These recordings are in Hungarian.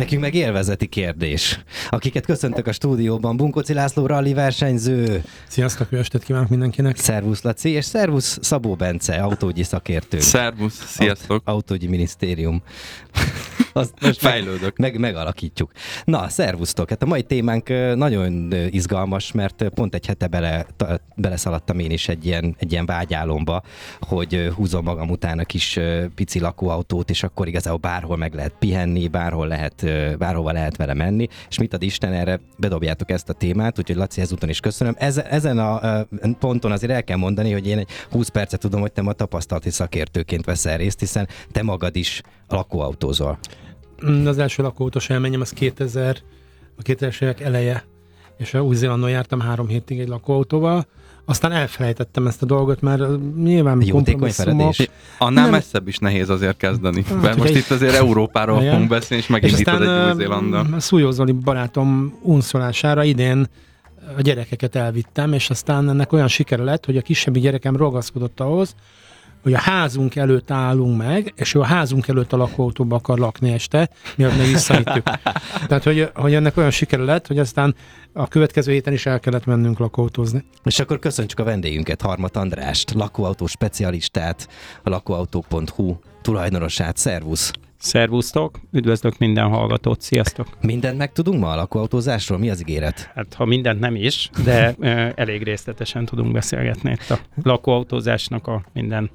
Nekünk meg élvezeti kérdés. Akiket köszöntök a stúdióban, Bunkoci László rally versenyző. Sziasztok, jó estét kívánok mindenkinek. Szervusz Laci, és szervusz Szabó Bence, autógyi szakértő. Szervusz, sziasztok. Aut- autógyi minisztérium. Azt most Fejlődök. Meg, megalakítjuk. Na, szervusztok. Hát a mai témánk nagyon izgalmas, mert pont egy hete bele, beleszaladtam én is egy ilyen, egy ilyen vágyálomba, hogy húzom magam után a kis pici lakóautót, és akkor igazából bárhol meg lehet pihenni, bárhol lehet, bárhova lehet vele menni, és mit ad Isten, erre bedobjátok ezt a témát, úgyhogy Laci ezúton is köszönöm. Ezen a ponton azért el kell mondani, hogy én egy 20 percet tudom, hogy te ma tapasztalati szakértőként veszel részt, hiszen te magad is lakóautózol. Mm, az első lakóautós élményem az 2000, a 2000 évek eleje, és a Új-Zélandon jártam három hétig egy lakóautóval, aztán elfelejtettem ezt a dolgot, mert nyilván kompromisszumok... Annál nem... messzebb is nehéz azért kezdeni. Hát, mert most egy... itt azért Európáról fogunk beszélni, és megindítod egy Új-Zélandon. Szújó Zoli barátom unszolására idén a gyerekeket elvittem, és aztán ennek olyan sikere lett, hogy a kisebbi gyerekem ragaszkodott ahhoz, hogy a házunk előtt állunk meg, és ő a házunk előtt a lakóautóba akar lakni este, miatt meg visszavittük. Tehát, hogy, hogy ennek olyan sikere lett, hogy aztán a következő héten is el kellett mennünk lakóautózni. És akkor köszönjük a vendégünket, Harmat Andrást, lakóautó specialistát, a lakóautók.hu tulajdonosát. Szervusz! Szervusztok, üdvözlök minden hallgatót, sziasztok! Mindent meg tudunk ma a lakóautózásról? Mi az ígéret? Hát ha mindent nem is, de elég részletesen tudunk beszélgetni itt a lakóautózásnak a minden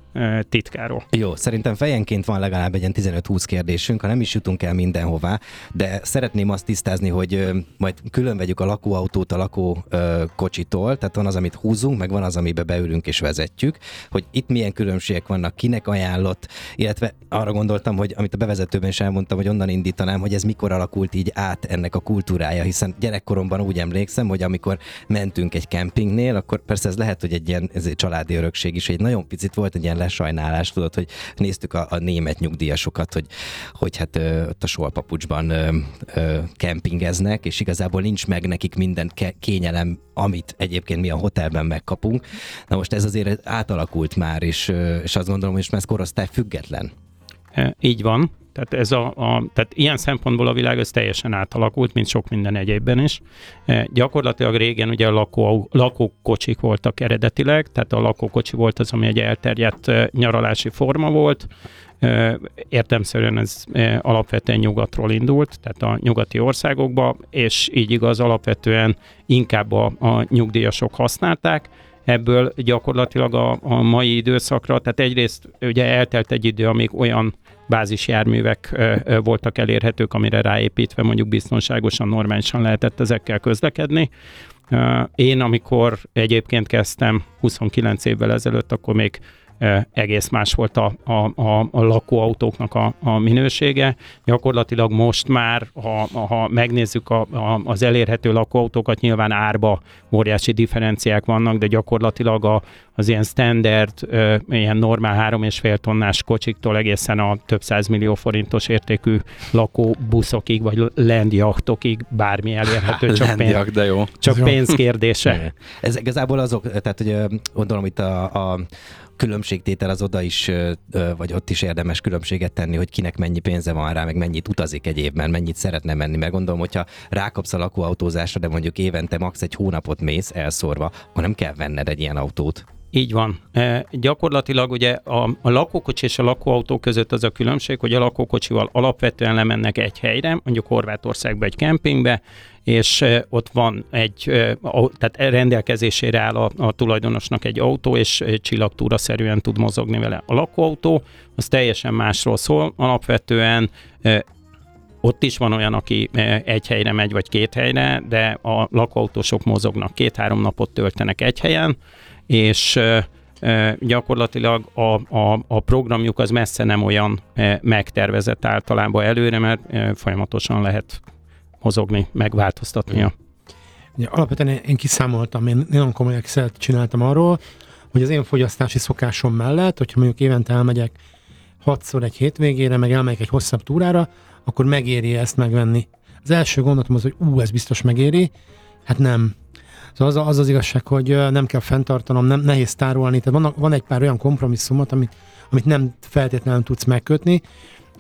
titkáról. Jó, szerintem fejenként van legalább egy ilyen 15-20 kérdésünk, ha nem is jutunk el mindenhová, de szeretném azt tisztázni, hogy majd külön vegyük a lakóautót a lakókocsitól, tehát van az, amit húzunk, meg van az, amibe beülünk és vezetjük, hogy itt milyen különbségek vannak, kinek ajánlott, illetve arra gondoltam, hogy amit a bevezetőben is elmondtam, hogy onnan indítanám, hogy ez mikor alakult így át ennek a kultúrája, hiszen gyerekkoromban úgy emlékszem, hogy amikor mentünk egy kempingnél, akkor persze ez lehet, hogy egy ilyen ez egy családi örökség is, egy nagyon picit volt egy ilyen lesajnálás, tudod, hogy néztük a, a német nyugdíjasokat, hogy, hogy hát ö, ott a solpapucsban ö, ö, kempingeznek, és igazából nincs meg nekik minden ke- kényelem, amit egyébként mi a hotelben megkapunk. Na most ez azért átalakult már, és, és azt gondolom, hogy ez korosztály független. Így van. Tehát, ez a, a, tehát ilyen szempontból a világ az teljesen átalakult, mint sok minden egyébben is. E, gyakorlatilag régen ugye a lakó, lakókocsik voltak eredetileg, tehát a lakókocsi volt az, ami egy elterjedt e, nyaralási forma volt. E, értemszerűen ez e, alapvetően nyugatról indult, tehát a nyugati országokba, és így igaz, alapvetően inkább a, a nyugdíjasok használták, ebből gyakorlatilag a, a mai időszakra, tehát egyrészt ugye eltelt egy idő, amíg olyan bázisjárművek voltak elérhetők, amire ráépítve mondjuk biztonságosan, normálisan lehetett ezekkel közlekedni. Én, amikor egyébként kezdtem 29 évvel ezelőtt, akkor még egész más volt a, a, a, a lakóautóknak a, a minősége. Gyakorlatilag most már, ha, ha megnézzük a, a, az elérhető lakóautókat, nyilván árba óriási differenciák vannak, de gyakorlatilag a, az ilyen standard, ilyen normál három és fél tonnás kocsiktól egészen a több millió forintos értékű lakóbuszokig, vagy landjachtokig bármi elérhető, csak, pénz, de jó. csak pénz kérdése. Ez igazából azok, tehát hogy gondolom itt a, a különbségtétel az oda is, vagy ott is érdemes különbséget tenni, hogy kinek mennyi pénze van rá, meg mennyit utazik egy évben, mennyit szeretne menni, mert gondolom, hogyha rákapsz a lakóautózásra, de mondjuk évente max. egy hónapot mész elszórva, akkor nem kell venned egy ilyen autót. Így van. E, gyakorlatilag ugye a, a lakókocsi és a lakóautó között az a különbség, hogy a lakókocsival alapvetően lemennek egy helyre, mondjuk Horvátországba egy kempingbe, és e, ott van egy, e, tehát rendelkezésére áll a, a tulajdonosnak egy autó, és csillagtúra szerűen tud mozogni vele. A lakóautó az teljesen másról szól, alapvetően e, ott is van olyan, aki egy helyre megy, vagy két helyre, de a lakóautósok mozognak, két-három napot töltenek egy helyen, és gyakorlatilag a, a, a programjuk az messze nem olyan megtervezett általában előre, mert folyamatosan lehet mozogni, megváltoztatni a Ugye, alapvetően én kiszámoltam, én nagyon komoly excel csináltam arról, hogy az én fogyasztási szokásom mellett, hogyha mondjuk évente elmegyek hatszor egy hétvégére, meg elmegyek egy hosszabb túrára, akkor megéri ezt megvenni. Az első gondolatom az, hogy ú, ez biztos megéri, hát nem. Szóval az, az az igazság, hogy nem kell fenntartanom, nem nehéz tárolni, tehát van, van egy pár olyan kompromisszumot, amit, amit nem feltétlenül tudsz megkötni,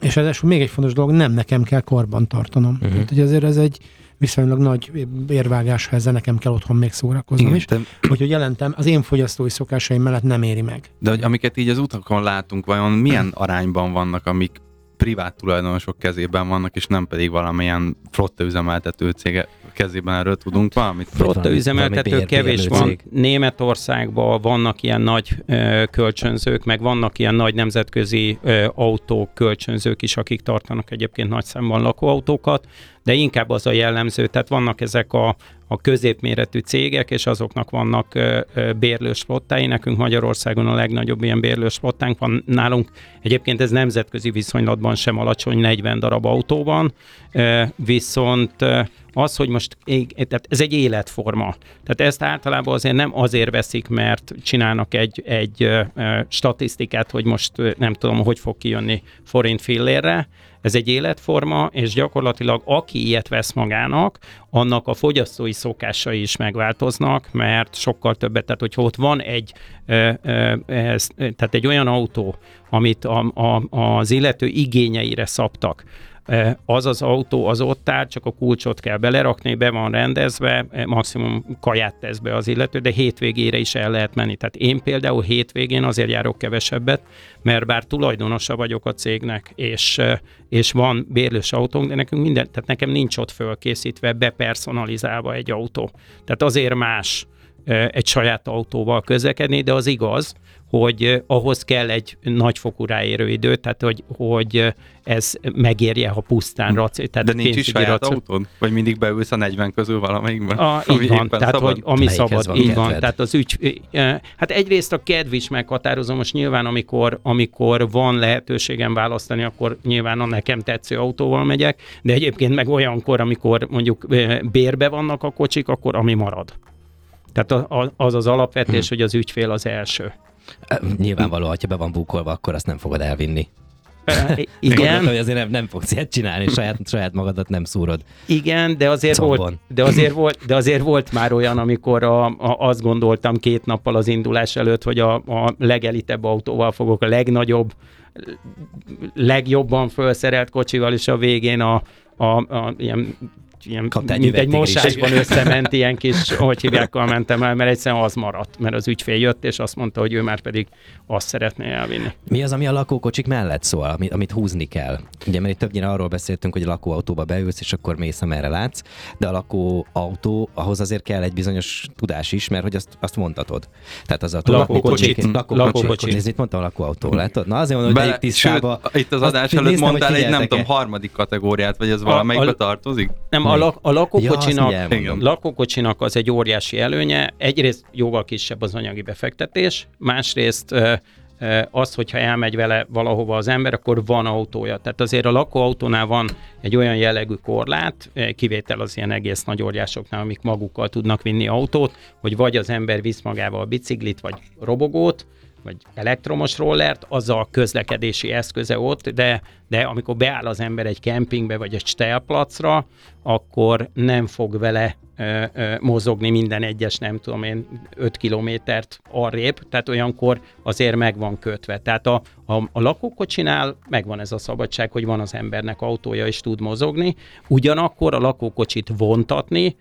és ez még egy fontos dolog, nem nekem kell karban tartanom. Uh-huh. Tehát, hogy azért ez egy viszonylag nagy érvágás, ha ezzel nekem kell otthon még szórakoznom Igen, is. Te... Úgyhogy jelentem, az én fogyasztói szokásaim mellett nem éri meg. De hogy amiket így az utakon látunk, vajon milyen arányban vannak, amik privát tulajdonosok kezében vannak, és nem pedig valamilyen flotta üzemeltető cége kezében erről tudunk valamit? Flotta üzemeltető kevés van. Németországban vannak ilyen nagy ö, kölcsönzők, meg vannak ilyen nagy nemzetközi ö, autók kölcsönzők is, akik tartanak egyébként nagy számban lakóautókat, de inkább az a jellemző, tehát vannak ezek a, a középméretű cégek, és azoknak vannak bérlős flottái. Nekünk Magyarországon a legnagyobb ilyen bérlős flottánk van. Nálunk egyébként ez nemzetközi viszonylatban sem alacsony, 40 darab autó van, ö, viszont az, hogy most tehát ez egy életforma. Tehát ezt általában azért nem azért veszik, mert csinálnak egy, egy statisztikát, hogy most nem tudom, hogy fog kijönni forint fillérre, ez egy életforma, és gyakorlatilag aki ilyet vesz magának, annak a fogyasztói szokásai is megváltoznak, mert sokkal többet, tehát hogyha ott van egy, tehát egy olyan autó, amit a, a, az illető igényeire szabtak, az az autó az ott áll, csak a kulcsot kell belerakni, be van rendezve, maximum kaját tesz be az illető, de hétvégére is el lehet menni. Tehát én például hétvégén azért járok kevesebbet, mert bár tulajdonosa vagyok a cégnek, és, és van bérlős autónk, de nekünk minden, tehát nekem nincs ott fölkészítve, bepersonalizálva egy autó. Tehát azért más egy saját autóval közlekedni, de az igaz, hogy ahhoz kell egy nagyfokú ráérő idő, tehát hogy, hogy ez megérje, ha pusztán hm. raci, tehát De nincs is saját raci... autód? Vagy mindig beülsz a 40 közül valamelyikben? A, így van, tehát szabad? hogy ami Melyik szabad, van így kedved? van. Tehát az ügy, hát egyrészt a kedv is meghatározom, most nyilván amikor, amikor van lehetőségem választani, akkor nyilván a nekem tetsző autóval megyek, de egyébként meg olyankor, amikor mondjuk bérbe vannak a kocsik, akkor ami marad. Tehát az az alapvetés, hmm. hogy az ügyfél az első. Nyilvánvaló, ha be van bukolva, akkor azt nem fogod elvinni. Igen. Gondoltam, hogy azért nem, nem fogsz ilyet csinálni, saját, saját magadat nem szúrod. Igen, de azért, volt, de, azért volt, de azért volt már olyan, amikor a, a, azt gondoltam két nappal az indulás előtt, hogy a, a legelitebb autóval fogok a legnagyobb, legjobban felszerelt kocsival, és a végén a, a, a ilyen ilyen, Kaptál mint egy mosásban is. összement, ilyen kis, hogy hívják, mentem el, mert egyszerűen az maradt, mert az ügyfél jött, és azt mondta, hogy ő már pedig azt szeretné elvinni. Mi az, ami a lakókocsik mellett szól, amit, amit húzni kell? Ugye, mert itt többnyire arról beszéltünk, hogy a lakóautóba beülsz, és akkor mész, amerre látsz, de a lakóautó, ahhoz azért kell egy bizonyos tudás is, mert hogy azt, azt mondhatod. Tehát az a lakókocsik, lakókocsik, lakókocsik. Nézd, mit mondtam a lakóautó, látod? Na azért mondom, hogy Be, tisztába. Sőt, itt az adás előtt mondtál egy, nem tudom, harmadik kategóriát, vagy ez valamelyikbe tartozik? Nem, a, lak, a lakókocsinak, ja, lakókocsinak az egy óriási előnye. Egyrészt jóval kisebb az anyagi befektetés, másrészt az, hogyha elmegy vele valahova az ember, akkor van autója. Tehát azért a lakóautónál van egy olyan jellegű korlát, kivétel az ilyen egész nagy óriásoknál, amik magukkal tudnak vinni autót, hogy vagy az ember visz magával a biciklit, vagy robogót, vagy elektromos rollert, az a közlekedési eszköze ott, de, de amikor beáll az ember egy kempingbe vagy egy stelplacra, akkor nem fog vele ö, ö, mozogni minden egyes, nem tudom én, 5 kilométert arrébb, tehát olyankor azért meg van kötve. Tehát a, a, a lakókocsinál megvan ez a szabadság, hogy van az embernek autója és tud mozogni, ugyanakkor a lakókocsit vontatni,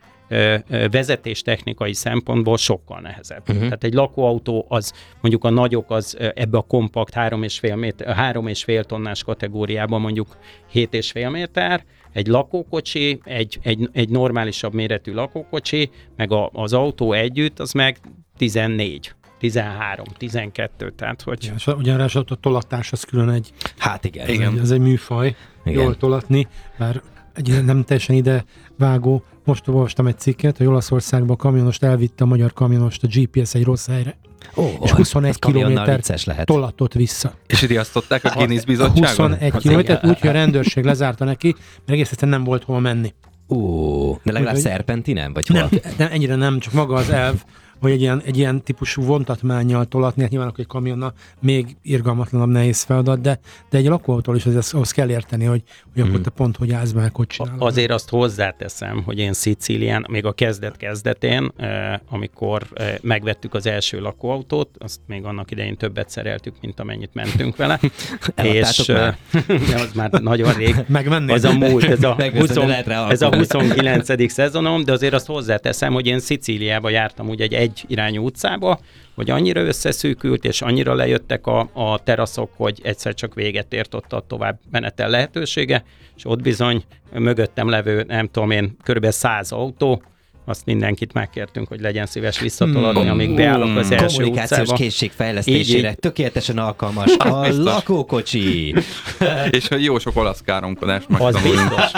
vezetés technikai szempontból sokkal nehezebb. Uh-huh. Tehát egy lakóautó az, mondjuk a nagyok az ebbe a kompakt 3,5 méter, 3,5 tonnás kategóriában mondjuk 7,5 méter, egy lakókocsi, egy, egy, egy normálisabb méretű lakókocsi, meg a, az autó együtt, az meg 14. 13, 12, tehát hogy... Ja, ugyanás a tolatás az külön egy... Hát igen. Ez, igen. Egy, ez egy műfaj, igen. jól tolatni, bár egy nem teljesen ide vágó. Most olvastam egy cikket, hogy Olaszországban a kamionost elvitte a magyar kamionost a GPS egy rossz helyre. Oh, és 21 kilométer tolatott vissza. És riasztották a Guinness bizottságon? 21 kilométer, úgy, hogy a rendőrség lezárta neki, mert egész egyszerűen nem volt hova menni. Ó, de legalább Úgyhogy- szerpentinen, vagy hol? Nem, nem, ennyire nem, csak maga az elv, hogy egy ilyen, egy ilyen típusú vontatmányjal tolatni, hát nyilván akkor egy kamionnal még irgalmatlanabb nehéz feladat, de, de egy lakóautól is azért ahhoz kell érteni, hogy, hogy akkor Mhm. te pont hogy állsz be, hogy csinálod. Azért azt hozzáteszem, hogy én Szicílián, még a kezdet-kezdetén, eh, amikor eh, megvettük az első lakóautót, azt még annak idején többet szereltük, mint amennyit mentünk vele. Eladtátok már? az már nagyon rég. Megvennéd? Az a múlt, ez a, Megveszed, 20, de lehet rá ez a alkudni. 29. szezonom, de azért azt hozzáteszem, hogy én Szicíliába jártam úgy egy egy irányú utcába, hogy annyira összeszűkült, és annyira lejöttek a, a teraszok, hogy egyszer csak véget ért ott a tovább menetel lehetősége, és ott bizony mögöttem levő, nem tudom én, kb. 100 autó, azt mindenkit megkértünk, hogy legyen szíves visszatoladni, amíg beállok az első Kommunikációs utcába. készség fejlesztésére Így, tökéletesen alkalmas a Biztos. lakókocsi. És hogy jó sok olasz káromkodást Az biztos.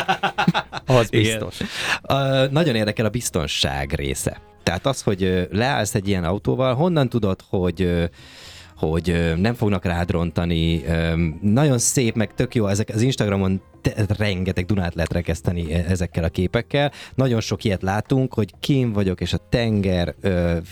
Az biztos. Uh, nagyon érdekel a biztonság része. Tehát az, hogy leállsz egy ilyen autóval, honnan tudod, hogy hogy nem fognak rád rontani. Nagyon szép, meg tök jó, ezek az Instagramon te- rengeteg Dunát lehet rekeszteni e- ezekkel a képekkel. Nagyon sok ilyet látunk, hogy kim vagyok, és a tenger,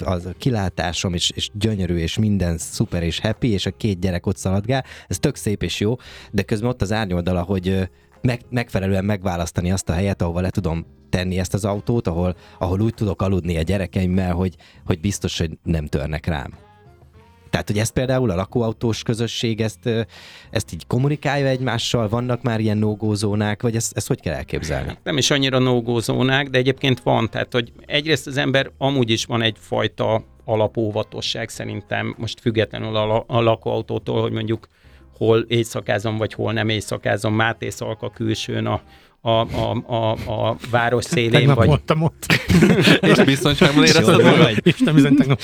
az a kilátásom, és, és gyönyörű, és minden szuper és happy, és a két gyerek ott szaladgál. Ez tök szép és jó, de közben ott az árnyoldala, hogy meg, megfelelően megválasztani azt a helyet, ahova le tudom tenni ezt az autót, ahol, ahol úgy tudok aludni a gyerekeimmel, hogy, hogy biztos, hogy nem törnek rám. Tehát, hogy ezt például a lakóautós közösség ezt, ezt így kommunikálja egymással, vannak már ilyen no-go-zónák, vagy ezt, ezt hogy kell elképzelni? nem is annyira no zónák, de egyébként van. Tehát, hogy egyrészt az ember amúgy is van egyfajta alapóvatosság szerintem, most függetlenül a, a lakóautótól, hogy mondjuk hol éjszakázom, vagy hol nem éjszakázom, Máté Szalka külsőn a, a, a, a, a város szélén, Tegnap vagy voltam ott. És biztonságban érezted magad? vagy? Isten bizony tegnap.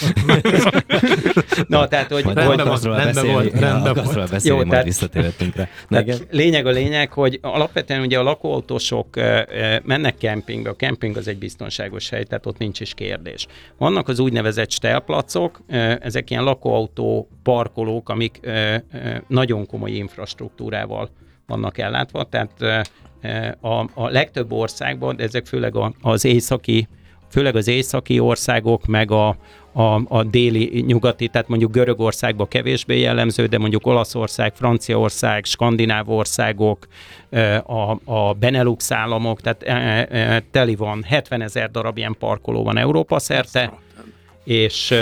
Na, tehát, hogy, hogy Rendben van, akaszról rendben beszélni, volt, rendben volt. beszélni, Jó, majd tehát- visszatérhetünk rá. Na, lényeg a lényeg, hogy alapvetően ugye a lakóautósok mennek kempingbe, a kemping az egy biztonságos hely, tehát ott nincs is kérdés. Vannak az úgynevezett stelplacok, ezek ilyen lakóautó parkolók, amik nagyon komoly infrastruktúrával vannak ellátva, tehát a, a legtöbb országban, de ezek főleg az északi főleg az északi országok, meg a, a, a déli, nyugati, tehát mondjuk Görögországban kevésbé jellemző, de mondjuk Olaszország, Franciaország, Skandináv országok, ö, a, a Benelux államok, tehát ö, teli van, 70 ezer darab ilyen parkoló van Európa szerte, és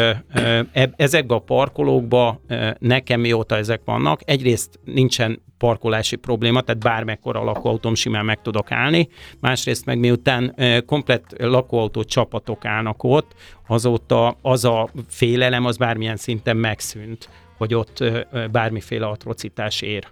ezekbe a parkolókba nekem mióta ezek vannak, egyrészt nincsen parkolási probléma, tehát bármekkora lakóautóm simán meg tudok állni, másrészt meg miután komplett lakóautó csapatok állnak ott, azóta az a félelem az bármilyen szinten megszűnt, hogy ott bármiféle atrocitás ér.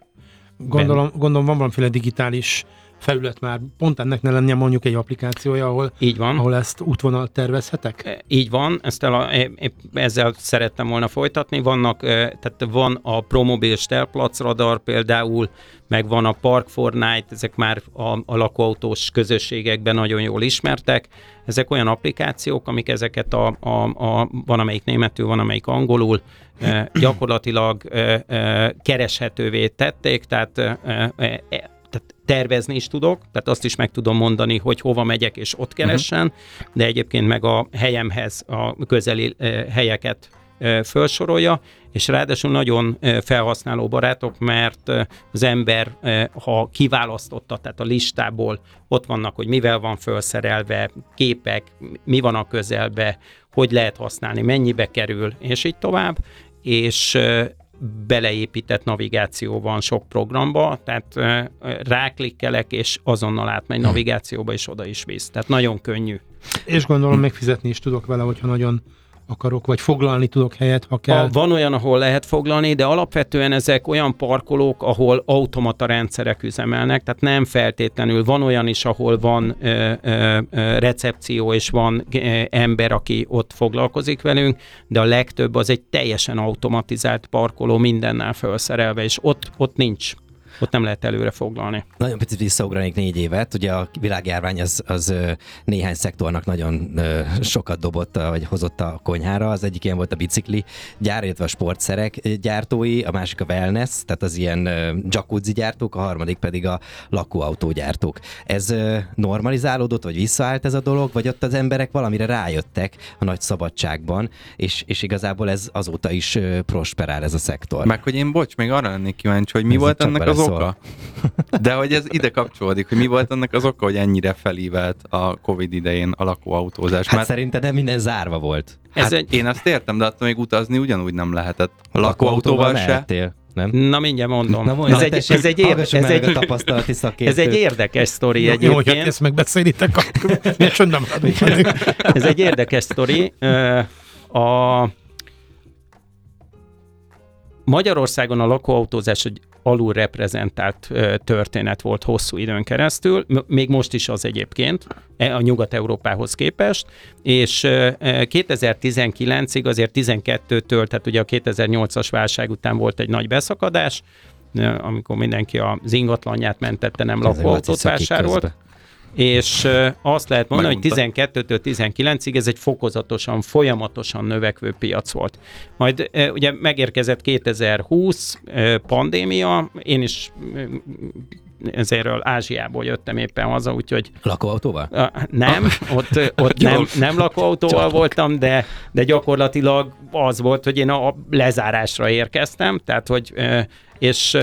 Gondolom, gondolom van valamiféle digitális felület már, pont ennek ne lennie mondjuk egy applikációja, ahol, Így van. ahol ezt útvonal tervezhetek? E, Így van, ezt el a, e- épp ezzel szerettem volna folytatni. Vannak, e, tehát van a Promobil Stelplac radar például, meg van a Park for Night, ezek már a, a lakóautós közösségekben nagyon jól ismertek. Ezek olyan applikációk, amik ezeket a, a, a van amelyik németül, van amelyik angolul, e, gyakorlatilag e, e, kereshetővé tették, tehát e, e, e, tehát tervezni is tudok, tehát azt is meg tudom mondani, hogy hova megyek és ott keressen, uh-huh. de egyébként meg a helyemhez a közeli helyeket felsorolja, és ráadásul nagyon felhasználó barátok, mert az ember, ha kiválasztotta, tehát a listából ott vannak, hogy mivel van felszerelve, képek, mi van a közelbe, hogy lehet használni, mennyibe kerül, és így tovább, és beleépített navigáció van sok programba, tehát ráklikkelek, és azonnal átmegy navigációba, és oda is visz. Tehát nagyon könnyű. És gondolom még fizetni is tudok vele, hogyha nagyon akarok, vagy foglalni tudok helyet, ha kell. A, van olyan, ahol lehet foglalni, de alapvetően ezek olyan parkolók, ahol automata rendszerek üzemelnek, tehát nem feltétlenül. Van olyan is, ahol van ö, ö, recepció, és van ö, ember, aki ott foglalkozik velünk, de a legtöbb az egy teljesen automatizált parkoló, mindennel felszerelve, és ott, ott nincs ott nem lehet előre foglalni. Nagyon picit visszaugranék négy évet. Ugye a világjárvány az, az néhány szektornak nagyon sokat dobott, vagy hozott a konyhára. Az egyik ilyen volt a bicikli gyár, illetve a sportszerek gyártói, a másik a wellness, tehát az ilyen jacuzzi gyártók, a harmadik pedig a lakóautógyártók. Ez normalizálódott, vagy visszaállt ez a dolog, vagy ott az emberek valamire rájöttek a nagy szabadságban, és, és igazából ez azóta is prosperál ez a szektor. Meg hogy én, bocs, még arra lennék kíváncsi, hogy mi ez volt ennek az oka? De hogy ez ide kapcsolódik, hogy mi volt ennek az oka, hogy ennyire felívelt a Covid idején a lakóautózás? Hát Mert... szerintem nem minden zárva volt. Hát ez egy... Én azt értem, de attól még utazni ugyanúgy nem lehetett. A lakóautóval se. Mehettél nem? Na mindjárt mondom. Na, mondja, ez, egy, ez, egy ér, ez, egy, a tapasztalati ez egy érdekes sztori jó, egyébként. Jó, hogy ezt megbeszélitek, akkor nem Ez egy érdekes sztori. A Magyarországon a lakóautózás alulreprezentált történet volt hosszú időn keresztül, még most is az egyébként, e, a Nyugat-Európához képest, és 2019-ig azért 12-től, tehát ugye a 2008-as válság után volt egy nagy beszakadás, amikor mindenki az ingatlanját mentette, nem lakóautót vásárolt. Közbe és azt lehet mondani, hogy 12-től 19-ig ez egy fokozatosan, folyamatosan növekvő piac volt. Majd ugye megérkezett 2020 pandémia, én is ezerről Ázsiából jöttem éppen haza, úgyhogy... Lakóautóval? Nem, ott, ott nem, nem lakóautóval Csapok. voltam, de, de gyakorlatilag az volt, hogy én a lezárásra érkeztem, tehát hogy és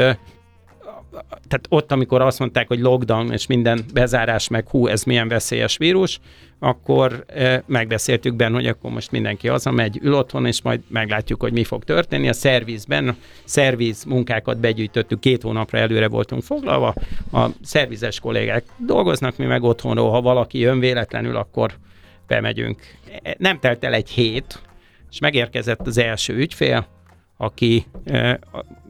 tehát ott, amikor azt mondták, hogy lockdown és minden bezárás, meg hú, ez milyen veszélyes vírus, akkor e, megbeszéltük benne, hogy akkor most mindenki hazamegy, ül otthon, és majd meglátjuk, hogy mi fog történni. A szervizben, szerviz munkákat begyűjtöttük, két hónapra előre voltunk foglalva, a szervizes kollégák dolgoznak, mi meg otthonról, ha valaki jön véletlenül, akkor bemegyünk. Nem telt el egy hét, és megérkezett az első ügyfél, aki e,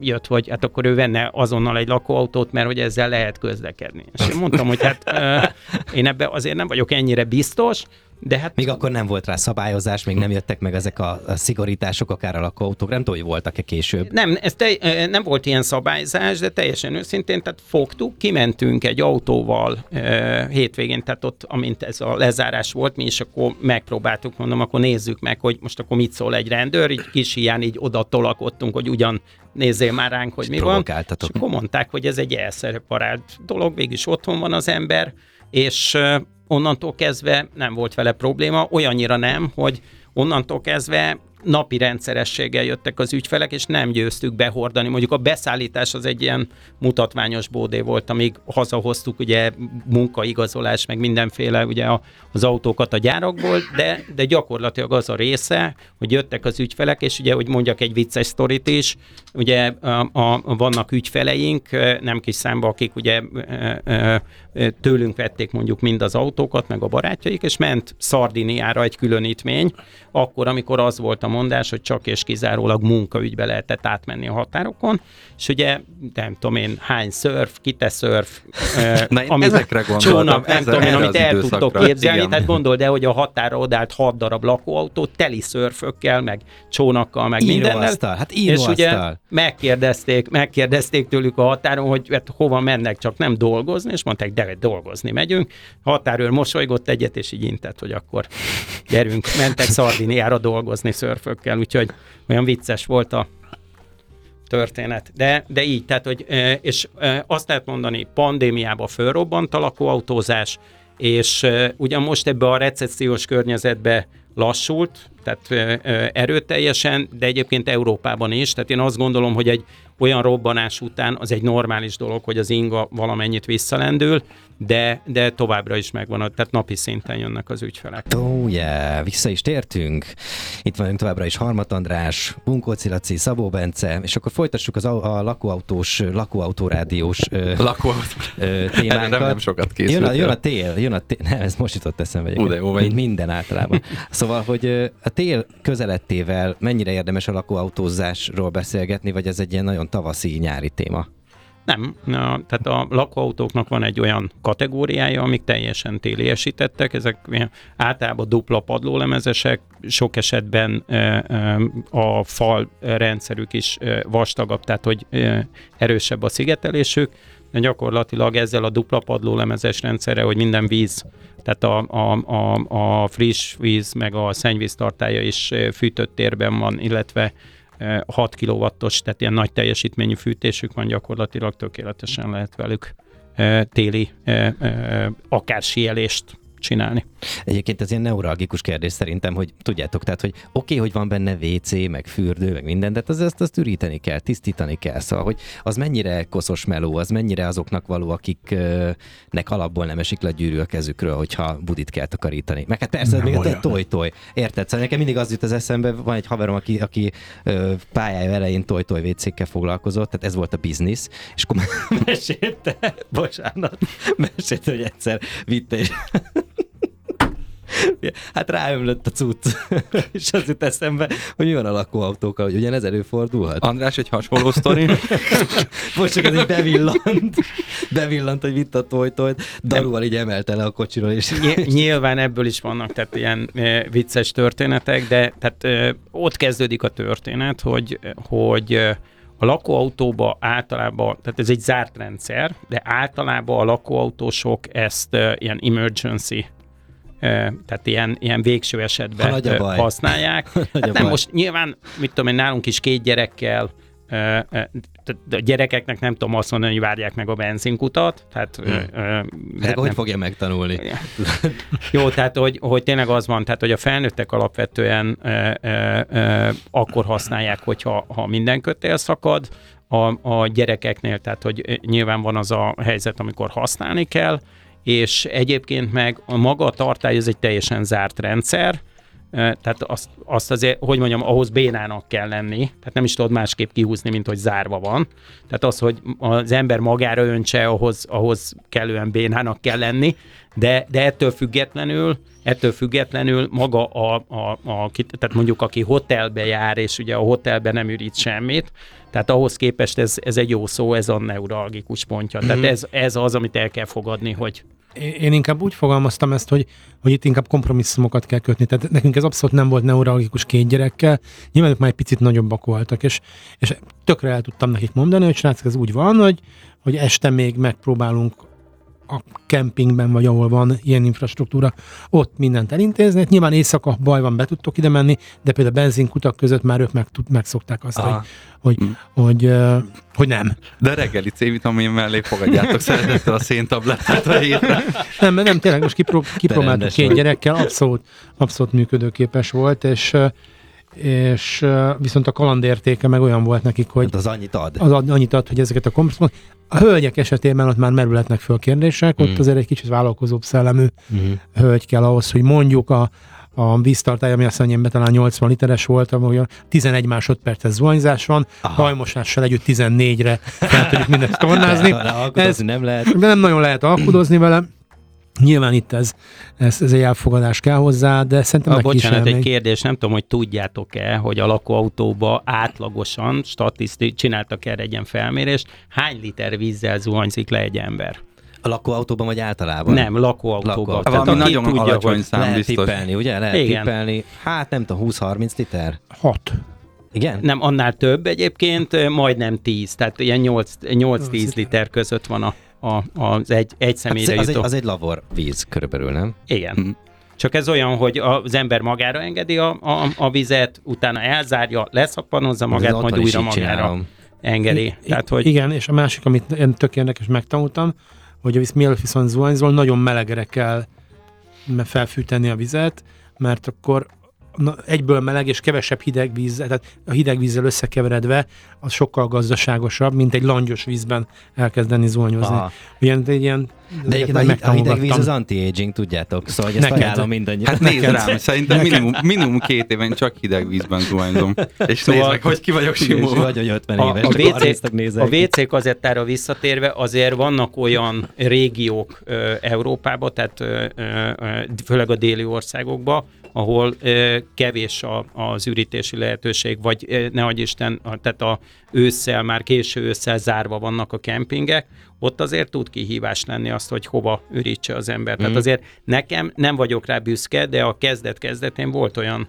jött, hogy hát akkor ő venne azonnal egy lakóautót, mert hogy ezzel lehet közlekedni. És én mondtam, hogy hát e, én ebbe azért nem vagyok ennyire biztos, de hát... Még akkor nem volt rá szabályozás, még nem jöttek meg ezek a, a szigorítások akár a lakóautók, nem tudom, hogy voltak-e később. Nem, ez te, nem volt ilyen szabályzás, de teljesen őszintén, tehát fogtuk, kimentünk egy autóval e, hétvégén, tehát ott, amint ez a lezárás volt, mi is akkor megpróbáltuk, mondom, akkor nézzük meg, hogy most akkor mit szól egy rendőr, így kis hiány így oda tolakodtunk, hogy ugyan nézzél már ránk, hogy mi van. És akkor mondták, hogy ez egy elszereparált dolog, végig otthon van az ember, és onnantól kezdve nem volt vele probléma, olyannyira nem, hogy onnantól kezdve napi rendszerességgel jöttek az ügyfelek, és nem győztük behordani. Mondjuk a beszállítás az egy ilyen mutatványos bódé volt, amíg hazahoztuk ugye munkaigazolás, meg mindenféle ugye az autókat a gyárakból, de, de gyakorlatilag az a része, hogy jöttek az ügyfelek, és ugye, hogy mondjak egy vicces sztorit is, ugye a, a, vannak ügyfeleink, nem kis számba, akik ugye tőlünk vették mondjuk mind az autókat, meg a barátjaik, és ment Szardiniára egy különítmény, akkor, amikor az volt a mondás, hogy csak és kizárólag munkaügybe lehetett átmenni a határokon, és ugye nem tudom én hány szörf, kite szörf, Na, amit ezekre csónak, nem tudom én, amit el tudtok képzelni, igen. tehát gondold el, hogy a határa odállt hat darab lakóautó teli szörfökkel, meg csónakkal, meg mindennel. Hát és ugye megkérdezték, megkérdezték tőlük a határon, hogy hát hova mennek, csak nem dolgozni, és mondták, de dolgozni megyünk. Határőr mosolygott egyet, és így intett, hogy akkor gyerünk, mentek Szardiniára dolgozni szörfökkel, úgyhogy olyan vicces volt a történet. De, de így, tehát, hogy, és azt lehet mondani, pandémiában fölrobbant a lakóautózás, és ugyan most ebbe a recessziós környezetbe lassult, tehát erőteljesen, de egyébként Európában is. Tehát én azt gondolom, hogy egy olyan robbanás után az egy normális dolog, hogy az inga valamennyit visszalendül, de, de továbbra is megvan, tehát napi szinten jönnek az ügyfelek. Ó, oh, yeah, vissza is tértünk. Itt vagyunk továbbra is Harmat András, Bunkóci Laci, Szabó Bence, és akkor folytassuk az a, a lakóautós, lakóautórádiós Lakóautó. témánkat. Nem, nem sokat készült. Jön a, jön a tél, jön a tél, nem, ez most jutott eszembe. Ú, de jó, mint minden általában. Szóval, hogy tél közelettével mennyire érdemes a lakóautózásról beszélgetni, vagy ez egy ilyen nagyon tavaszi, nyári téma? Nem, tehát a lakóautóknak van egy olyan kategóriája, amik teljesen téliesítettek, ezek általában dupla padlólemezesek, sok esetben a fal rendszerük is vastagabb, tehát hogy erősebb a szigetelésük, de gyakorlatilag ezzel a dupla padlólemezes rendszerre, hogy minden víz, tehát a, a, a, a friss víz, meg a szennyvíz tartája is fűtött térben van, illetve 6 kW-os, tehát ilyen nagy teljesítményű fűtésük van, gyakorlatilag tökéletesen lehet velük téli akár sielést csinálni. Egyébként ez ilyen neuralgikus kérdés szerintem, hogy tudjátok, tehát, hogy oké, okay, hogy van benne WC, meg fürdő, meg minden, de az, ezt azt üríteni kell, tisztítani kell. Szóval, hogy az mennyire koszos meló, az mennyire azoknak való, akiknek alapból nem esik le gyűrű a kezükről, hogyha budit kell takarítani. Meg hát persze, nem még a toj-toj. Érted? Szóval nekem mindig az jut az eszembe, van egy haverom, aki, aki pályája elején toj-toj WC-kkel foglalkozott, tehát ez volt a biznisz, és akkor mesélte, bocsánat, mesélte, hogy egyszer vitte, és Hát ráömlött a cucc, és az jut eszembe, hogy mi van a lakóautókkal, hogy ugyanez előfordulhat. András, egy hasonló sztori. Most csak ez egy bevillant, bevillant, hogy vitt a tojtojt, darúval így emelte le a kocsiról. És Nyilván ebből is vannak tehát ilyen e, vicces történetek, de tehát e, ott kezdődik a történet, hogy, hogy a lakóautóba általában, tehát ez egy zárt rendszer, de általában a lakóautósok ezt uh, ilyen emergency tehát ilyen, ilyen végső esetben ha használják. hát nem, most nyilván, mit tudom én, nálunk is két gyerekkel, a gyerekeknek nem tudom azt mondani, hogy várják meg a benzinkutat. Tehát, hmm. hát nem... hogy fogja megtanulni? Jó, tehát hogy, hogy tényleg az van, tehát hogy a felnőttek alapvetően e, e, e, akkor használják, hogyha ha minden kötél szakad, a, a gyerekeknél, tehát hogy nyilván van az a helyzet, amikor használni kell, és egyébként meg a maga a tartály ez egy teljesen zárt rendszer, tehát azt, azt azért, hogy mondjam, ahhoz bénának kell lenni, tehát nem is tudod másképp kihúzni, mint hogy zárva van. Tehát az, hogy az ember magára öntse, ahhoz, ahhoz kellően bénának kell lenni, de, de ettől függetlenül, ettől függetlenül maga a, a, a, tehát mondjuk aki hotelbe jár, és ugye a hotelbe nem ürít semmit, tehát ahhoz képest ez, ez egy jó szó, ez a neuralgikus pontja. Mm-hmm. Tehát mhm. ez, ez az, amit el kell fogadni, hogy én inkább úgy fogalmaztam ezt, hogy, hogy itt inkább kompromisszumokat kell kötni. Tehát nekünk ez abszolút nem volt neuralgikus két gyerekkel. Nyilván ők már egy picit nagyobbak voltak, és, és tökre el tudtam nekik mondani, hogy srácok, ez úgy van, hogy, hogy este még megpróbálunk a kempingben, vagy ahol van ilyen infrastruktúra, ott mindent elintézni. Hát nyilván éjszaka baj van, be tudtok ide menni, de például a benzinkutak között már ők meg, megszokták azt, hogy, hogy, mm. hogy, hogy, hogy nem. De reggeli C-vitamin mellé fogadjátok szeretettel a széntablettát a hétre. Nem, nem, tényleg most kipró, kipróbáltuk két vagy. gyerekkel, abszolút, abszolút működőképes volt, és és viszont a kalandértéke meg olyan volt nekik, hogy... Hát az annyit ad. Az annyit ad, hogy ezeket a kompromisszumok... A hölgyek esetében ott már merülhetnek föl kérdések, mm. ott azért egy kicsit vállalkozóbb szellemű mm. hölgy kell ahhoz, hogy mondjuk a, a víztartály, ami azt mondja, talán 80 literes volt, ahol 11 másodperces zuhanyzás van, hajmosással együtt 14-re fel tudjuk mindent tornázni. Ez, nem lehet. De nem nagyon lehet alkudozni vele. Nyilván itt ez, ez, ez egy elfogadás kell hozzá, de szerintem a, Bocsánat, egy még... kérdés, nem tudom, hogy tudjátok-e, hogy a lakóautóba átlagosan, statisztik, csináltak erre egy ilyen felmérést, hány liter vízzel zuhanyzik le egy ember? A lakóautóban vagy általában? Nem, lakóautóban. Lakóautóban. Tehát Valami nagyon tudja, alacsony szám lehet biztos. tippelni, ugye? Lehet Igen. tippelni. Hát nem tudom, 20-30 liter? 6. Igen? Nem, annál több egyébként, majdnem 10, tehát ilyen 8-10 liter között van a a, az egy, egy személyre hát az, jutó. Egy, az egy lavor víz körülbelül, nem? Igen. Mm. Csak ez olyan, hogy az ember magára engedi a, a, a vizet, utána elzárja, leszappanozza magát, majd újra magára csinálom. engedi. I, Tehát, hogy... Igen, és a másik, amit én tök érdekes megtanultam, hogy visz, mielőtt viszont zuhanyzol, nagyon melegre kell felfűteni a vizet, mert akkor egyből meleg és kevesebb hideg víz, tehát a hideg vízzel összekeveredve az sokkal gazdaságosabb, mint egy langyos vízben elkezdeni zuhanyozni. Ilyen, egy ilyen de egyébként a, a hideg víz az anti-aging, tudjátok, szóval hogy ezt Neked. ajánlom mindannyian. Hát nézd rám, szerintem minimum, minimum két éven csak hideg vízben zuhanyzom. És szóval, nézd meg, hogy ki vagyok simulva. Vagy, hogy 50 éves, a, a, WC, a WC kazettára visszatérve azért vannak olyan régiók ö, Európában, tehát ö, ö, főleg a déli országokban, ahol kevés a, az ürítési lehetőség, vagy ne adj Isten, tehát a ősszel, már késő ősszel zárva vannak a kempingek, ott azért tud kihívás lenni azt, hogy hova ürítse az ember. Mm. Tehát azért nekem nem vagyok rá büszke, de a kezdet-kezdetén volt olyan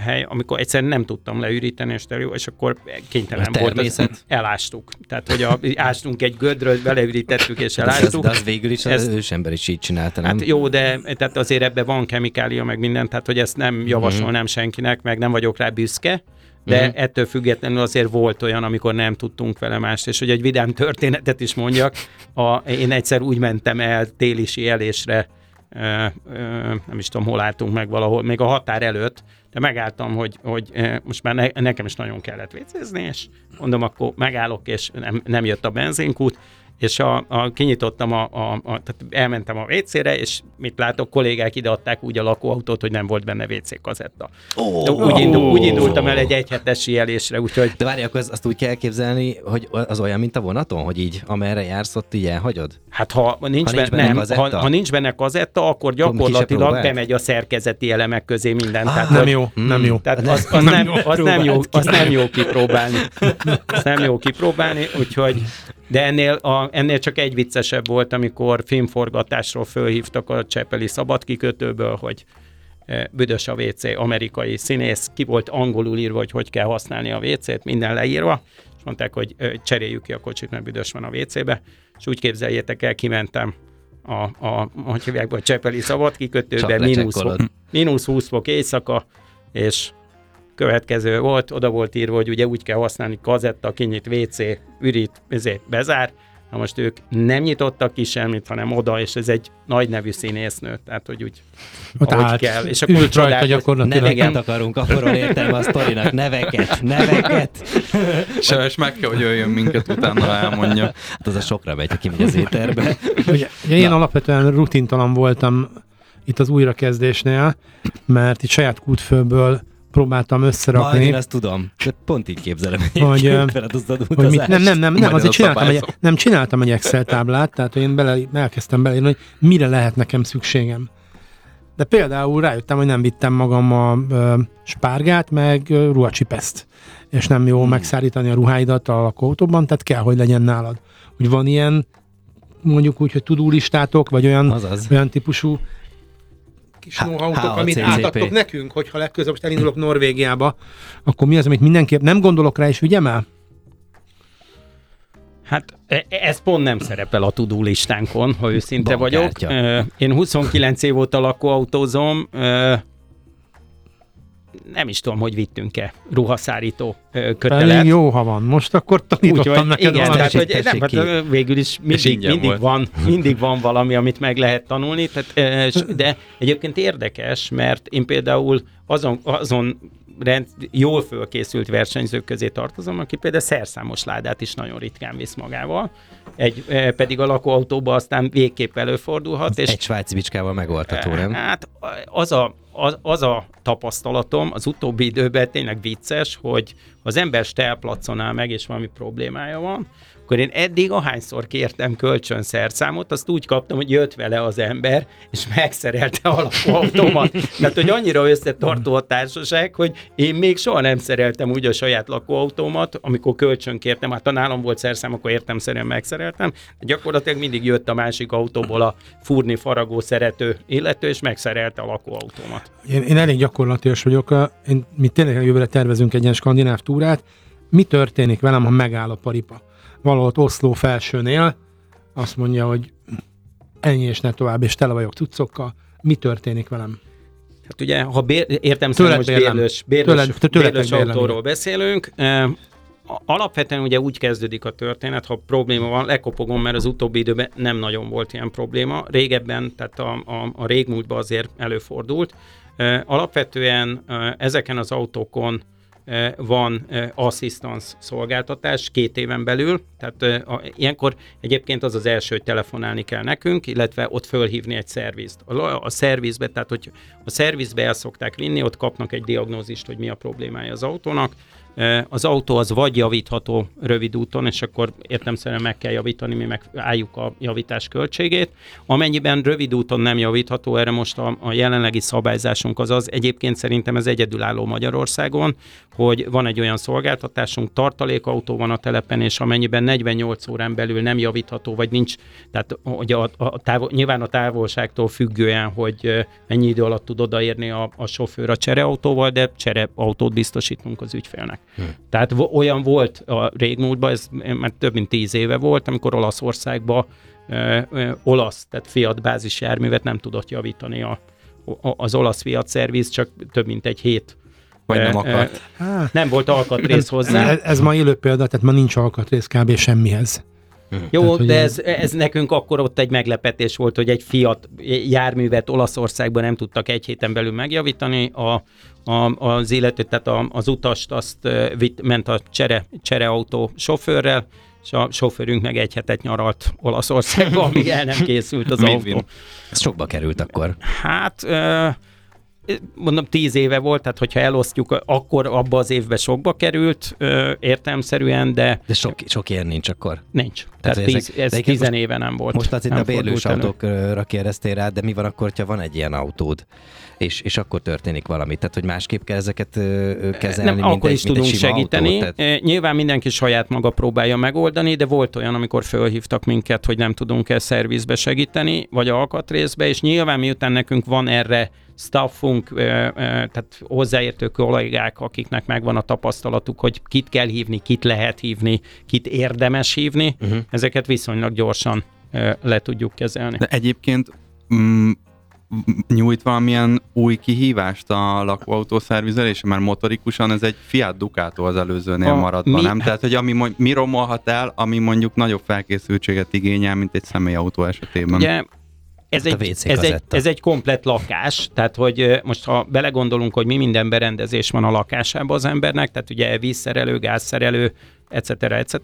hely, amikor egyszerűen nem tudtam leüríteni, és, terül, és akkor kénytelen A volt. Az, elástuk. Tehát, hogy a, ástunk egy gödröt, beleürítettük és De az, elástuk. de az végül is az ősember is így csinálta, nem? Hát jó, de tehát azért ebben van kemikália, meg minden, tehát hogy ezt nem javasolnám senkinek, meg nem vagyok rá büszke, de Mhm. ettől függetlenül azért volt olyan, amikor nem tudtunk vele mást, és hogy egy vidám történetet is mondjak, a, én egyszer úgy mentem el téli síelésre, ö, ö, nem is tudom, hol álltunk meg valahol, még a határ előtt, de megálltam, hogy, hogy most már ne, nekem is nagyon kellett vécézni, és mondom, akkor megállok, és nem, nem jött a benzinkút, és a, a, kinyitottam, a, a, a, tehát elmentem a WC-re, és mit látok, kollégák ideadták úgy a lakóautót, hogy nem volt benne WC kazetta. Ó, Úgy, indul, úgy indultam el egy egyhetes síelésre, úgyhogy De várj, akkor azt, azt úgy kell képzelni, hogy az olyan, mint a vonaton, hogy így amerre jársz, ott így elhagyod? hát ha nincs, Ha nincs benne, benne nem, kazetta? ha, ha nincs benne kazetta, akkor gyakorlatilag bemegy a szerkezeti elemek közé minden. Ah, tehát, Nem jó, nem jó. Tehát az, az, Nem az, nem jó, az nem jó kipróbálni. Az nem jó kipróbálni, úgyhogy de ennél, a, ennél csak egy viccesebb volt, amikor filmforgatásról fölhívtak a Csepeli szabadkikötőből, hogy eh, büdös a WC, amerikai színész, ki volt angolul írva, hogy hogy kell használni a WC-t, minden leírva, és mondták, hogy cseréljük ki a kocsit, mert büdös van a WC-be, és úgy képzeljétek el, kimentem a, a hogy hívják, a Csepeli szabadkikötőbe, mínusz, mínusz 20 fok éjszaka, és következő volt, oda volt írva, hogy ugye úgy kell használni kazetta, kinyit WC, ürít, ezért bezár. Na most ők nem nyitottak ki semmit, hanem oda, és ez egy nagy nevű színésznő, tehát hogy úgy, Ott ahogy állt. kell. És akkor Ült úgy rajta csodálkoz- gyakorlatilag. Neveket akarunk, akkor értelme a sztorinak. Neveket, neveket. És meg kell, hogy jöjjön minket utána elmondja. Hát az a sokra megy, ha kimegy az éterbe. Ugye, ugye én alapvetően rutintalan voltam itt az újrakezdésnél, mert itt saját kútfőből próbáltam Majd összerakni. én azt tudom. De pont így képzelem. Hogy, feladoztad hogy mit, nem, nem, nem, nem, Majd azért csináltam egy, nem csináltam egy Excel táblát, tehát hogy én bele, elkezdtem beleírni, hogy mire lehet nekem szükségem. De például rájöttem, hogy nem vittem magam a ö, spárgát, meg ruhacsipeszt. És nem jó hmm. megszárítani a ruháidat a lakóautóban, tehát kell, hogy legyen nálad. Hogy van ilyen, mondjuk úgy, hogy tudulistátok, vagy olyan, Azaz. olyan típusú kis H- know-how-tok, HACCP. amit átadtok nekünk, hogyha legközelebb most elindulok Norvégiába, akkor mi az, amit mindenképp nem gondolok rá, és vigyem el? Hát e- ez pont nem szerepel a tudó listánkon, ha őszinte vagyok. Bankkártya. Ö, Én 29 év óta lakóautózom, nem is tudom, hogy vittünk-e ruhaszárító kötelet. Elég jó, ha van. Most akkor tanítottam Úgyhogy neked igen, tehát, hogy nem, hát, végül is mindig, mindig, volt. van, mindig van valami, amit meg lehet tanulni, tehát, de egyébként érdekes, mert én például azon, azon rend, jól fölkészült versenyzők közé tartozom, aki például szerszámos ládát is nagyon ritkán visz magával, egy, pedig a lakóautóban aztán végképp előfordulhat, és Egy svájci bicskával megoldható, nem? Hát az a, az, az a tapasztalatom az utóbbi időben tényleg vicces, hogy az ember stelplaconál meg, és valami problémája van, akkor én eddig ahányszor kértem kölcsön szerszámot, azt úgy kaptam, hogy jött vele az ember, és megszerelte a lakóautómat. Tehát, hogy annyira összetartó a társaság, hogy én még soha nem szereltem úgy a saját lakóautómat, amikor kölcsön kértem, hát ha nálam volt szerszám, akkor értemszerűen megszereltem, gyakorlatilag mindig jött a másik autóból a fúrni faragó szerető illető, és megszerelte a lakóautómat. Én, én elég gyakorlatilag vagyok. Én, mi tényleg jövőre tervezünk egy ilyen skandináv túrát. Mi történik velem, ha megáll a paripa? Valahol Oszló felsőnél azt mondja, hogy ennyi és ne tovább, és tele vagyok cuccokkal. Mi történik velem? Hát ugye, ha bér, értem Tőled szerint most bérlős, bérlős, Tőled- tőletek bérlős autóról beszélünk, alapvetően ugye úgy kezdődik a történet, ha probléma van, lekopogom, mert az utóbbi időben nem nagyon volt ilyen probléma. Régebben, tehát a, a, a régmúltban azért előfordult. Alapvetően ezeken az autókon van eh, assistance szolgáltatás két éven belül, tehát eh, a, ilyenkor egyébként az az első, hogy telefonálni kell nekünk, illetve ott fölhívni egy szervizt. A, a szervizbe, tehát hogy a szervizbe el szokták vinni, ott kapnak egy diagnózist, hogy mi a problémája az autónak, Az autó az vagy javítható rövid úton, és akkor értemszerűen meg kell javítani, mi meg álljuk a javítás költségét. Amennyiben rövid úton nem javítható, erre most a, a jelenlegi szabályzásunk az az, egyébként szerintem ez egyedülálló Magyarországon, hogy van egy olyan szolgáltatásunk, tartalékautó van a telepen, és amennyiben 48 órán belül nem javítható, vagy nincs, tehát hogy a, a távol, nyilván a távolságtól függően, hogy mennyi idő alatt tud odaérni a, a sofőr a csereautóval, de csereautót biztosítunk az ügyfélnek. Hmm. Tehát olyan volt a régmúltban, ez már több mint tíz éve volt, amikor Olaszországban ö, ö, olasz, tehát Fiat bázis járművet nem tudott javítani a, a, az olasz Fiat szerviz, csak több mint egy hét vagy nem akart. Nem volt alkatrész hozzá. Ez, ez ma élő példa, tehát ma nincs alkatrész kb. semmihez. Jó, Tehát, de ez, ez nekünk akkor ott egy meglepetés volt, hogy egy Fiat járművet Olaszországban nem tudtak egy héten belül megjavítani. A, a, az illető, tehát a, az utast azt vitt, ment a csere, csereautó sofőrrel, és a sofőrünk meg egy hetet nyaralt Olaszországban, amíg el nem készült az autó. Ez sokba került akkor? Hát... Uh, mondom, tíz éve volt, tehát hogyha elosztjuk, akkor abba az évben sokba került értelmszerűen, de... De sok, sok ilyen nincs akkor? Nincs. Tehát, tehát tíz, ez tizen éve nem volt. Most azért a bérlős autókra kérdeztél rá, de mi van akkor, ha van egy ilyen autód, és, és akkor történik valami? Tehát, hogy másképp kell ezeket kezelni, nem, akkor egy, is tudunk segíteni. Autó, tehát... Nyilván mindenki saját maga próbálja megoldani, de volt olyan, amikor fölhívtak minket, hogy nem tudunk-e szervizbe segíteni, vagy alkatrészbe, és nyilván miután nekünk van erre staffunk, tehát hozzáértő kollégák, akiknek megvan a tapasztalatuk, hogy kit kell hívni, kit lehet hívni, kit érdemes hívni, uh-huh. ezeket viszonylag gyorsan le tudjuk kezelni. De egyébként mm, nyújt valamilyen új kihívást a lakóautószervizelése, mert motorikusan ez egy Fiat Ducato az előzőnél a, maradva, mi? nem? Tehát, hogy ami, mi romolhat el, ami mondjuk nagyobb felkészültséget igényel, mint egy személyautó esetében. Ugye ez egy, ez, egy, ez egy komplet lakás, tehát hogy most ha belegondolunk, hogy mi minden berendezés van a lakásában az embernek, tehát ugye vízszerelő, gázszerelő, etc. etc.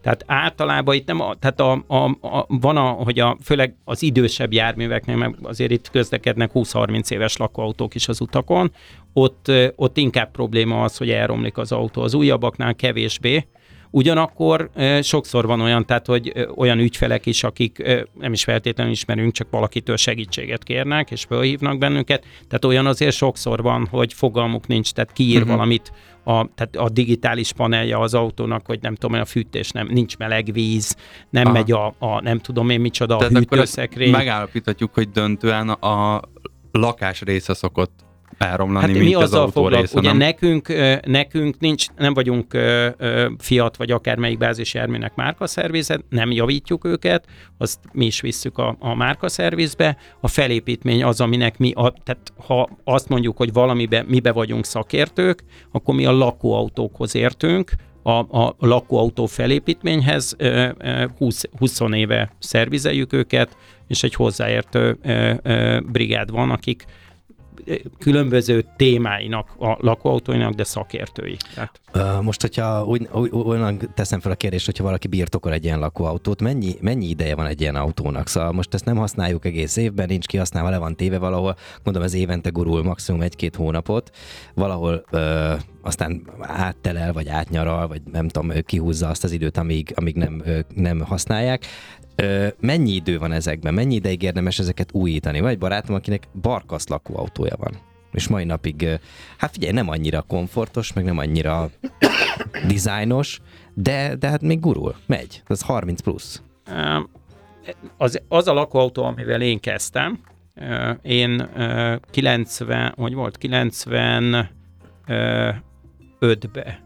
Tehát általában itt nem, tehát a, a, a, van, a, hogy a, főleg az idősebb járműveknél, mert azért itt közlekednek 20-30 éves lakóautók is az utakon, ott, ott inkább probléma az, hogy elromlik az autó. Az újabbaknál kevésbé, Ugyanakkor sokszor van olyan, tehát hogy olyan ügyfelek is, akik nem is feltétlenül ismerünk, csak valakitől segítséget kérnek, és felhívnak bennünket. Tehát olyan azért sokszor van, hogy fogalmuk nincs, tehát kiír uh-huh. valamit a, tehát a digitális panelje az autónak, hogy nem tudom, a fűtés nem, nincs meleg víz, nem Aha. megy a, a, nem tudom én micsoda, tehát a hűtőszekrény. Megállapíthatjuk, hogy döntően a lakás része szokott elromlani, hát mint mi az azzal autó része, Ugye nem? nekünk, nekünk nincs, nem vagyunk Fiat vagy akármelyik bázisjárműnek márkaszervizet, nem javítjuk őket, azt mi is visszük a, a márkaszervizbe. A felépítmény az, aminek mi, a, tehát ha azt mondjuk, hogy valamibe, mibe vagyunk szakértők, akkor mi a lakóautókhoz értünk, a, a lakóautó felépítményhez 20, 20 éve szervizeljük őket, és egy hozzáértő brigád van, akik különböző témáinak, a lakóautóinak, de szakértői. Tehát. Most, hogyha úgy, úgy, teszem fel a kérdést, hogyha valaki birtokol egy ilyen lakóautót, mennyi, mennyi ideje van egy ilyen autónak? Szóval most ezt nem használjuk egész évben, nincs kihasználva, le van téve valahol, mondom, ez évente gurul maximum egy-két hónapot, valahol ö, aztán áttelel, vagy átnyaral, vagy nem tudom, kihúzza azt az időt, amíg, amíg nem, nem használják. Mennyi idő van ezekben? Mennyi ideig érdemes ezeket újítani? Van egy barátom, akinek barkasz lakóautója van. És mai napig, hát figyelj, nem annyira komfortos, meg nem annyira dizájnos, de, de hát még gurul, megy. Ez 30 plusz. Az, az a lakóautó, amivel én kezdtem, én 90, hogy volt, 95-be,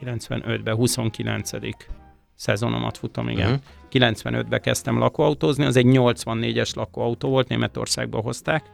95-be, 29 szezonomat futom, igen. Uh-huh. 95-ben kezdtem lakóautózni, az egy 84-es lakóautó volt, Németországba hozták,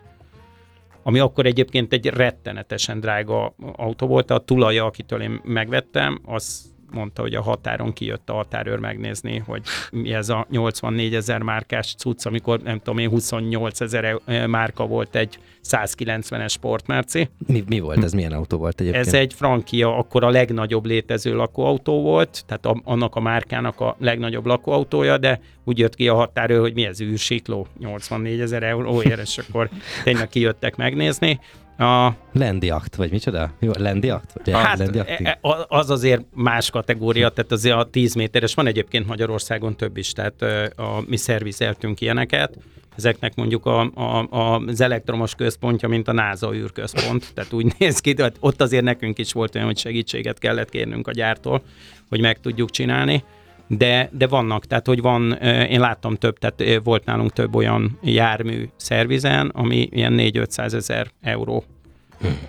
ami akkor egyébként egy rettenetesen drága autó volt, a tulaja, akitől én megvettem, az mondta, hogy a határon kijött a határőr megnézni, hogy mi ez a 84 ezer márkás cucc, amikor nem tudom én 28 ezer márka volt egy 190-es sportmerci. Mi, mi volt ez? Milyen autó volt egyébként? Ez egy Frankia, akkor a legnagyobb létező lakóautó volt, tehát a, annak a márkának a legnagyobb lakóautója, de úgy jött ki a határőr, hogy mi ez űrsikló, 84 ezer euróért, és akkor tényleg kijöttek megnézni A... Lendiakt, vagy micsoda? Jó, Lendiakt? Vagy hát e, e, az azért más kategória, tehát azért a 10 méteres, van egyébként Magyarországon több is, tehát a, mi szervizeltünk ilyeneket, ezeknek mondjuk a, a, a, az elektromos központja, mint a NASA űrközpont, tehát úgy néz ki, tehát ott azért nekünk is volt olyan, hogy segítséget kellett kérnünk a gyártól, hogy meg tudjuk csinálni de, de vannak, tehát hogy van, én láttam több, tehát volt nálunk több olyan jármű szervizen, ami ilyen 4-500 ezer euró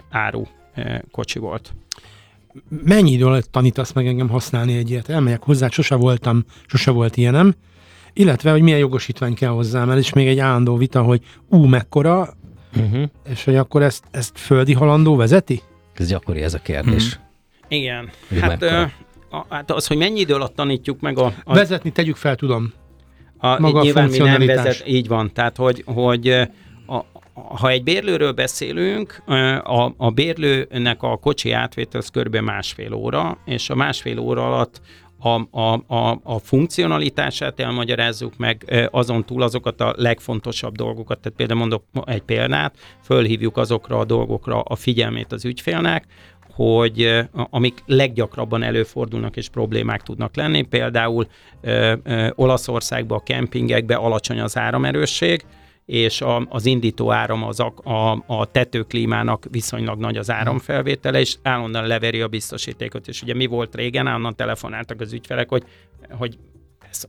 áru kocsi volt. Mennyi idő alatt tanítasz meg engem használni egy ilyet? Elmegyek hozzá, sose voltam, sose volt ilyenem. Illetve, hogy milyen jogosítvány kell hozzá, mert is még egy állandó vita, hogy ú, mekkora, uh-huh. és hogy akkor ezt, ezt földi halandó vezeti? Ez gyakori ez a kérdés. Uh-huh. Igen. hát a, hát az, hogy mennyi idő alatt tanítjuk meg a... a Vezetni tegyük fel, tudom. A, Maga nyilván a mi nem vezet, így van. Tehát, hogy, hogy a, ha egy bérlőről beszélünk, a, a bérlőnek a kocsi átvétel az kb. másfél óra, és a másfél óra alatt a, a, a, a funkcionalitását elmagyarázzuk meg, azon túl azokat a legfontosabb dolgokat, tehát például mondok egy példát, fölhívjuk azokra a dolgokra a figyelmét az ügyfélnek, hogy amik leggyakrabban előfordulnak és problémák tudnak lenni, például ö, ö, Olaszországban a kempingekben alacsony az áramerősség, és a, az indító áram az a, a, a tetőklímának viszonylag nagy az áramfelvétele, és állandóan leveri a biztosítékot. És ugye mi volt régen, állandóan telefonáltak az ügyfelek, hogy, hogy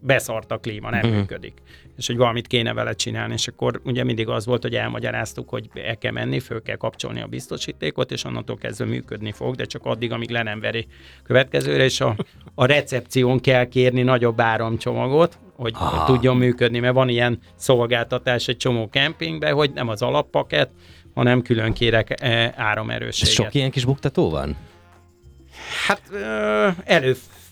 beszart a klíma, nem uh-huh. működik. És hogy valamit kéne vele csinálni, és akkor ugye mindig az volt, hogy elmagyaráztuk, hogy el kell menni, föl kell kapcsolni a biztosítékot, és onnantól kezdve működni fog, de csak addig, amíg le nem veri következőre, és a, a recepción kell kérni nagyobb áramcsomagot, hogy ah. tudjon működni, mert van ilyen szolgáltatás egy csomó kempingben, hogy nem az alappaket, hanem külön kérek e, áramerősséget. Sok ilyen kis buktató van? Hát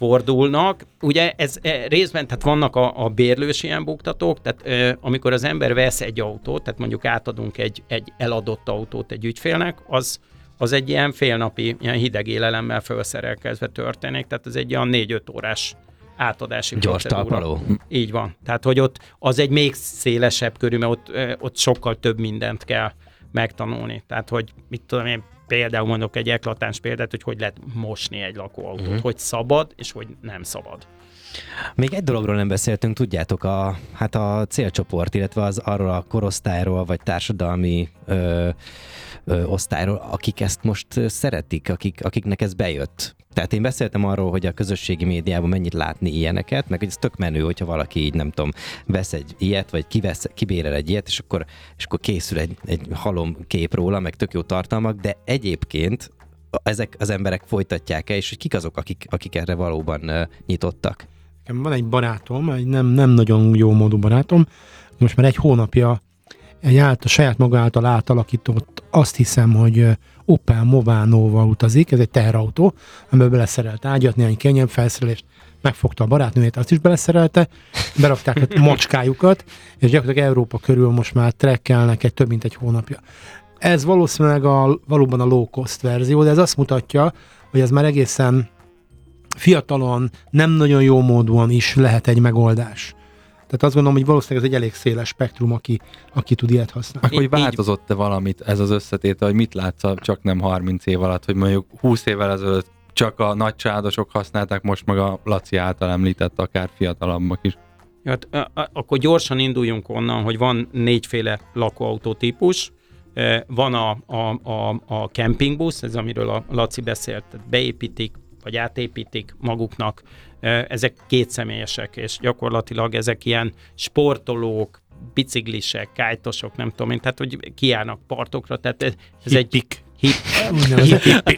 előfordulnak. Ugye ez e, részben, tehát vannak a, a bérlős ilyen buktatók, tehát amikor az ember vesz egy autót, tehát mondjuk átadunk egy, egy eladott autót egy ügyfélnek, az, az egy ilyen félnapi, ilyen hideg élelemmel felszerelkezve történik, tehát ez egy olyan négy-öt órás átadási Gyors talpaló. Így van. Tehát, hogy ott az egy még szélesebb körül, mert ott, ott sokkal több mindent kell megtanulni. Tehát, hogy mit tudom én, például mondok egy eklatáns példát, hogy hogy lehet mosni egy lakóautót, uh-huh. hogy szabad és hogy nem szabad. Még egy dologról nem beszéltünk, tudjátok, a, hát a célcsoport, illetve az arról a korosztályról, vagy társadalmi ö, ö, osztályról, akik ezt most szeretik, akik, akiknek ez bejött. Tehát én beszéltem arról, hogy a közösségi médiában mennyit látni ilyeneket, meg hogy ez tök menő, hogyha valaki így nem tudom, vesz egy ilyet, vagy kivesz, kibérel egy ilyet, és akkor, és akkor készül egy, egy halom kép róla, meg tök jó tartalmak, de egyébként ezek az emberek folytatják-e, és hogy kik azok, akik, akik erre valóban uh, nyitottak? Van egy barátom, egy nem, nem nagyon jó módú barátom, most már egy hónapja egy által, saját maga által átalakított, azt hiszem, hogy Opel Movano-val utazik, ez egy teherautó, amiben beleszerelt ágyat, néhány kenyebb felszerelést, megfogta a barátnőjét, azt is beleszerelte, berakták a macskájukat, és gyakorlatilag Európa körül most már trekkelnek egy több mint egy hónapja. Ez valószínűleg a, valóban a low cost verzió, de ez azt mutatja, hogy ez már egészen fiatalon, nem nagyon jó módon is lehet egy megoldás. Tehát azt gondolom, hogy valószínűleg ez egy elég széles spektrum, aki, aki tud ilyet használni. Akkor, hogy változott-e valamit ez az összetétel, hogy mit látsz csak nem 30 év alatt, hogy mondjuk 20 évvel ezelőtt csak a nagycsádosok használták, most meg a Laci által említett akár fiatalabbak is. Hát, akkor gyorsan induljunk onnan, hogy van négyféle lakóautó típus. Van a, a, a, a campingbusz, ez amiről a Laci beszélt, beépítik, vagy átépítik maguknak ezek kétszemélyesek, és gyakorlatilag ezek ilyen sportolók, biciklisek, kájtosok, nem tudom én, tehát hogy kiállnak partokra, tehát ez, ez egy... Hip,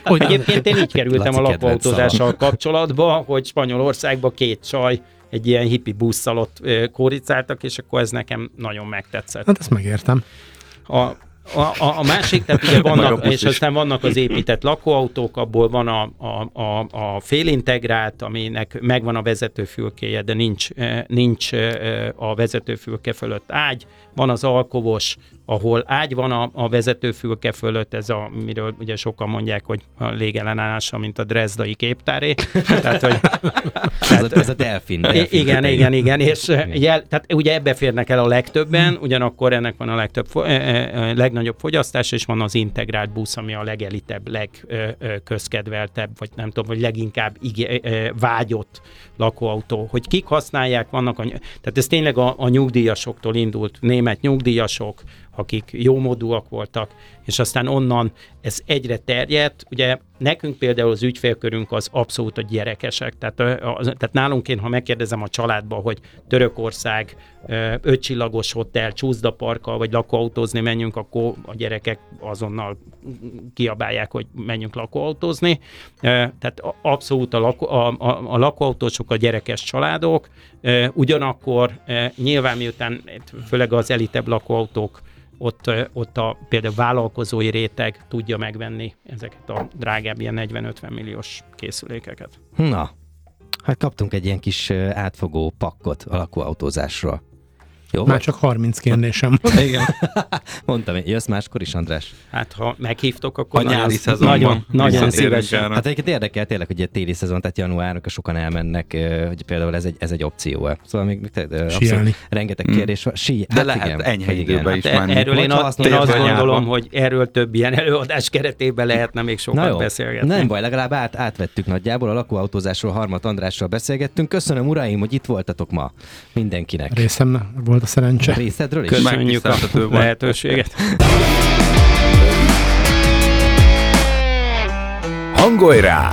Egyébként én így kerültem a lakóautózással kapcsolatba, hogy Spanyolországban két csaj egy ilyen hippi busszal ott kóricáltak, és akkor ez nekem nagyon megtetszett. Hát ezt megértem. A, a, a, a másik, tehát ugye vannak, és aztán vannak az épített lakóautók, abból van a, a, a, a félintegrált, aminek megvan a vezetőfülkéje, de nincs, eh, nincs eh, a vezetőfülke fölött ágy, van az alkovos, ahol ágy van a, a vezetőfülke fölött, ez a, miről ugye sokan mondják, hogy a légellenállása, mint a drezdai képtáré. tehát, hogy, ez, a, ez a delfin. delfin igen, igen, igen, és jel, tehát ugye ebbe férnek el a legtöbben, ugyanakkor ennek van a legtöbb, legnagyobb legnagyobb fogyasztás, és van az integrált busz, ami a legelitebb, legközkedveltebb, vagy nem tudom, vagy leginkább igé, vágyott lakóautó. Hogy kik használják, vannak a, tehát ez tényleg a, a nyugdíjasoktól indult, német nyugdíjasok, akik jómódúak voltak, és aztán onnan ez egyre terjedt. Ugye nekünk például az ügyfélkörünk az abszolút a gyerekesek, tehát, az, tehát nálunk én, ha megkérdezem a családba, hogy Törökország, ötcsillagos hotel, csúszdaparkkal, vagy lakóautózni menjünk, akkor a gyerekek azonnal kiabálják, hogy menjünk lakóautózni. Tehát abszolút a, lakó, a, a, a lakóautósok a gyerekes családok, ugyanakkor nyilván miután főleg az elitebb lakóautók ott, ott a például vállalkozói réteg tudja megvenni ezeket a drágább ilyen 40-50 milliós készülékeket. Na, hát kaptunk egy ilyen kis átfogó pakkot a lakóautózásról. Jó Már csak 30 kérdésem. Igen. Mondtam, jössz máskor is, András? Hát ha meghívtok, akkor a nyári szezonban nagyon, nagyon szívesen. Hát egyébként érdekel tényleg, hogy egy téli szezon, tehát januárnak sokan elmennek, hogy például ez egy, ez egy opció. Szóval még, Síelni. rengeteg hmm. kérdés van. Sí, De hát lehet igen, enyhe időben is hát menni. Erről én, azt, én azt gondolom, hogy erről több ilyen előadás keretében lehetne még sokat beszélgetni. Nem baj, legalább át, átvettük nagyjából. A lakóautózásról Harmat Andrásról beszélgettünk. Köszönöm, uraim, hogy itt voltatok ma mindenkinek. Részem volt volt a szerencse. Részedről is? Köszönjük a lehetőséget. Hangolj rá!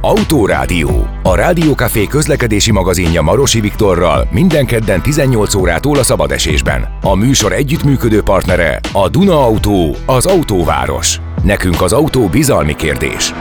Autórádió. A Rádiókafé közlekedési magazinja Marosi Viktorral minden kedden 18 órától a szabadesésben. A műsor együttműködő partnere a Duna Autó, az autóváros. Nekünk az autó bizalmi kérdés.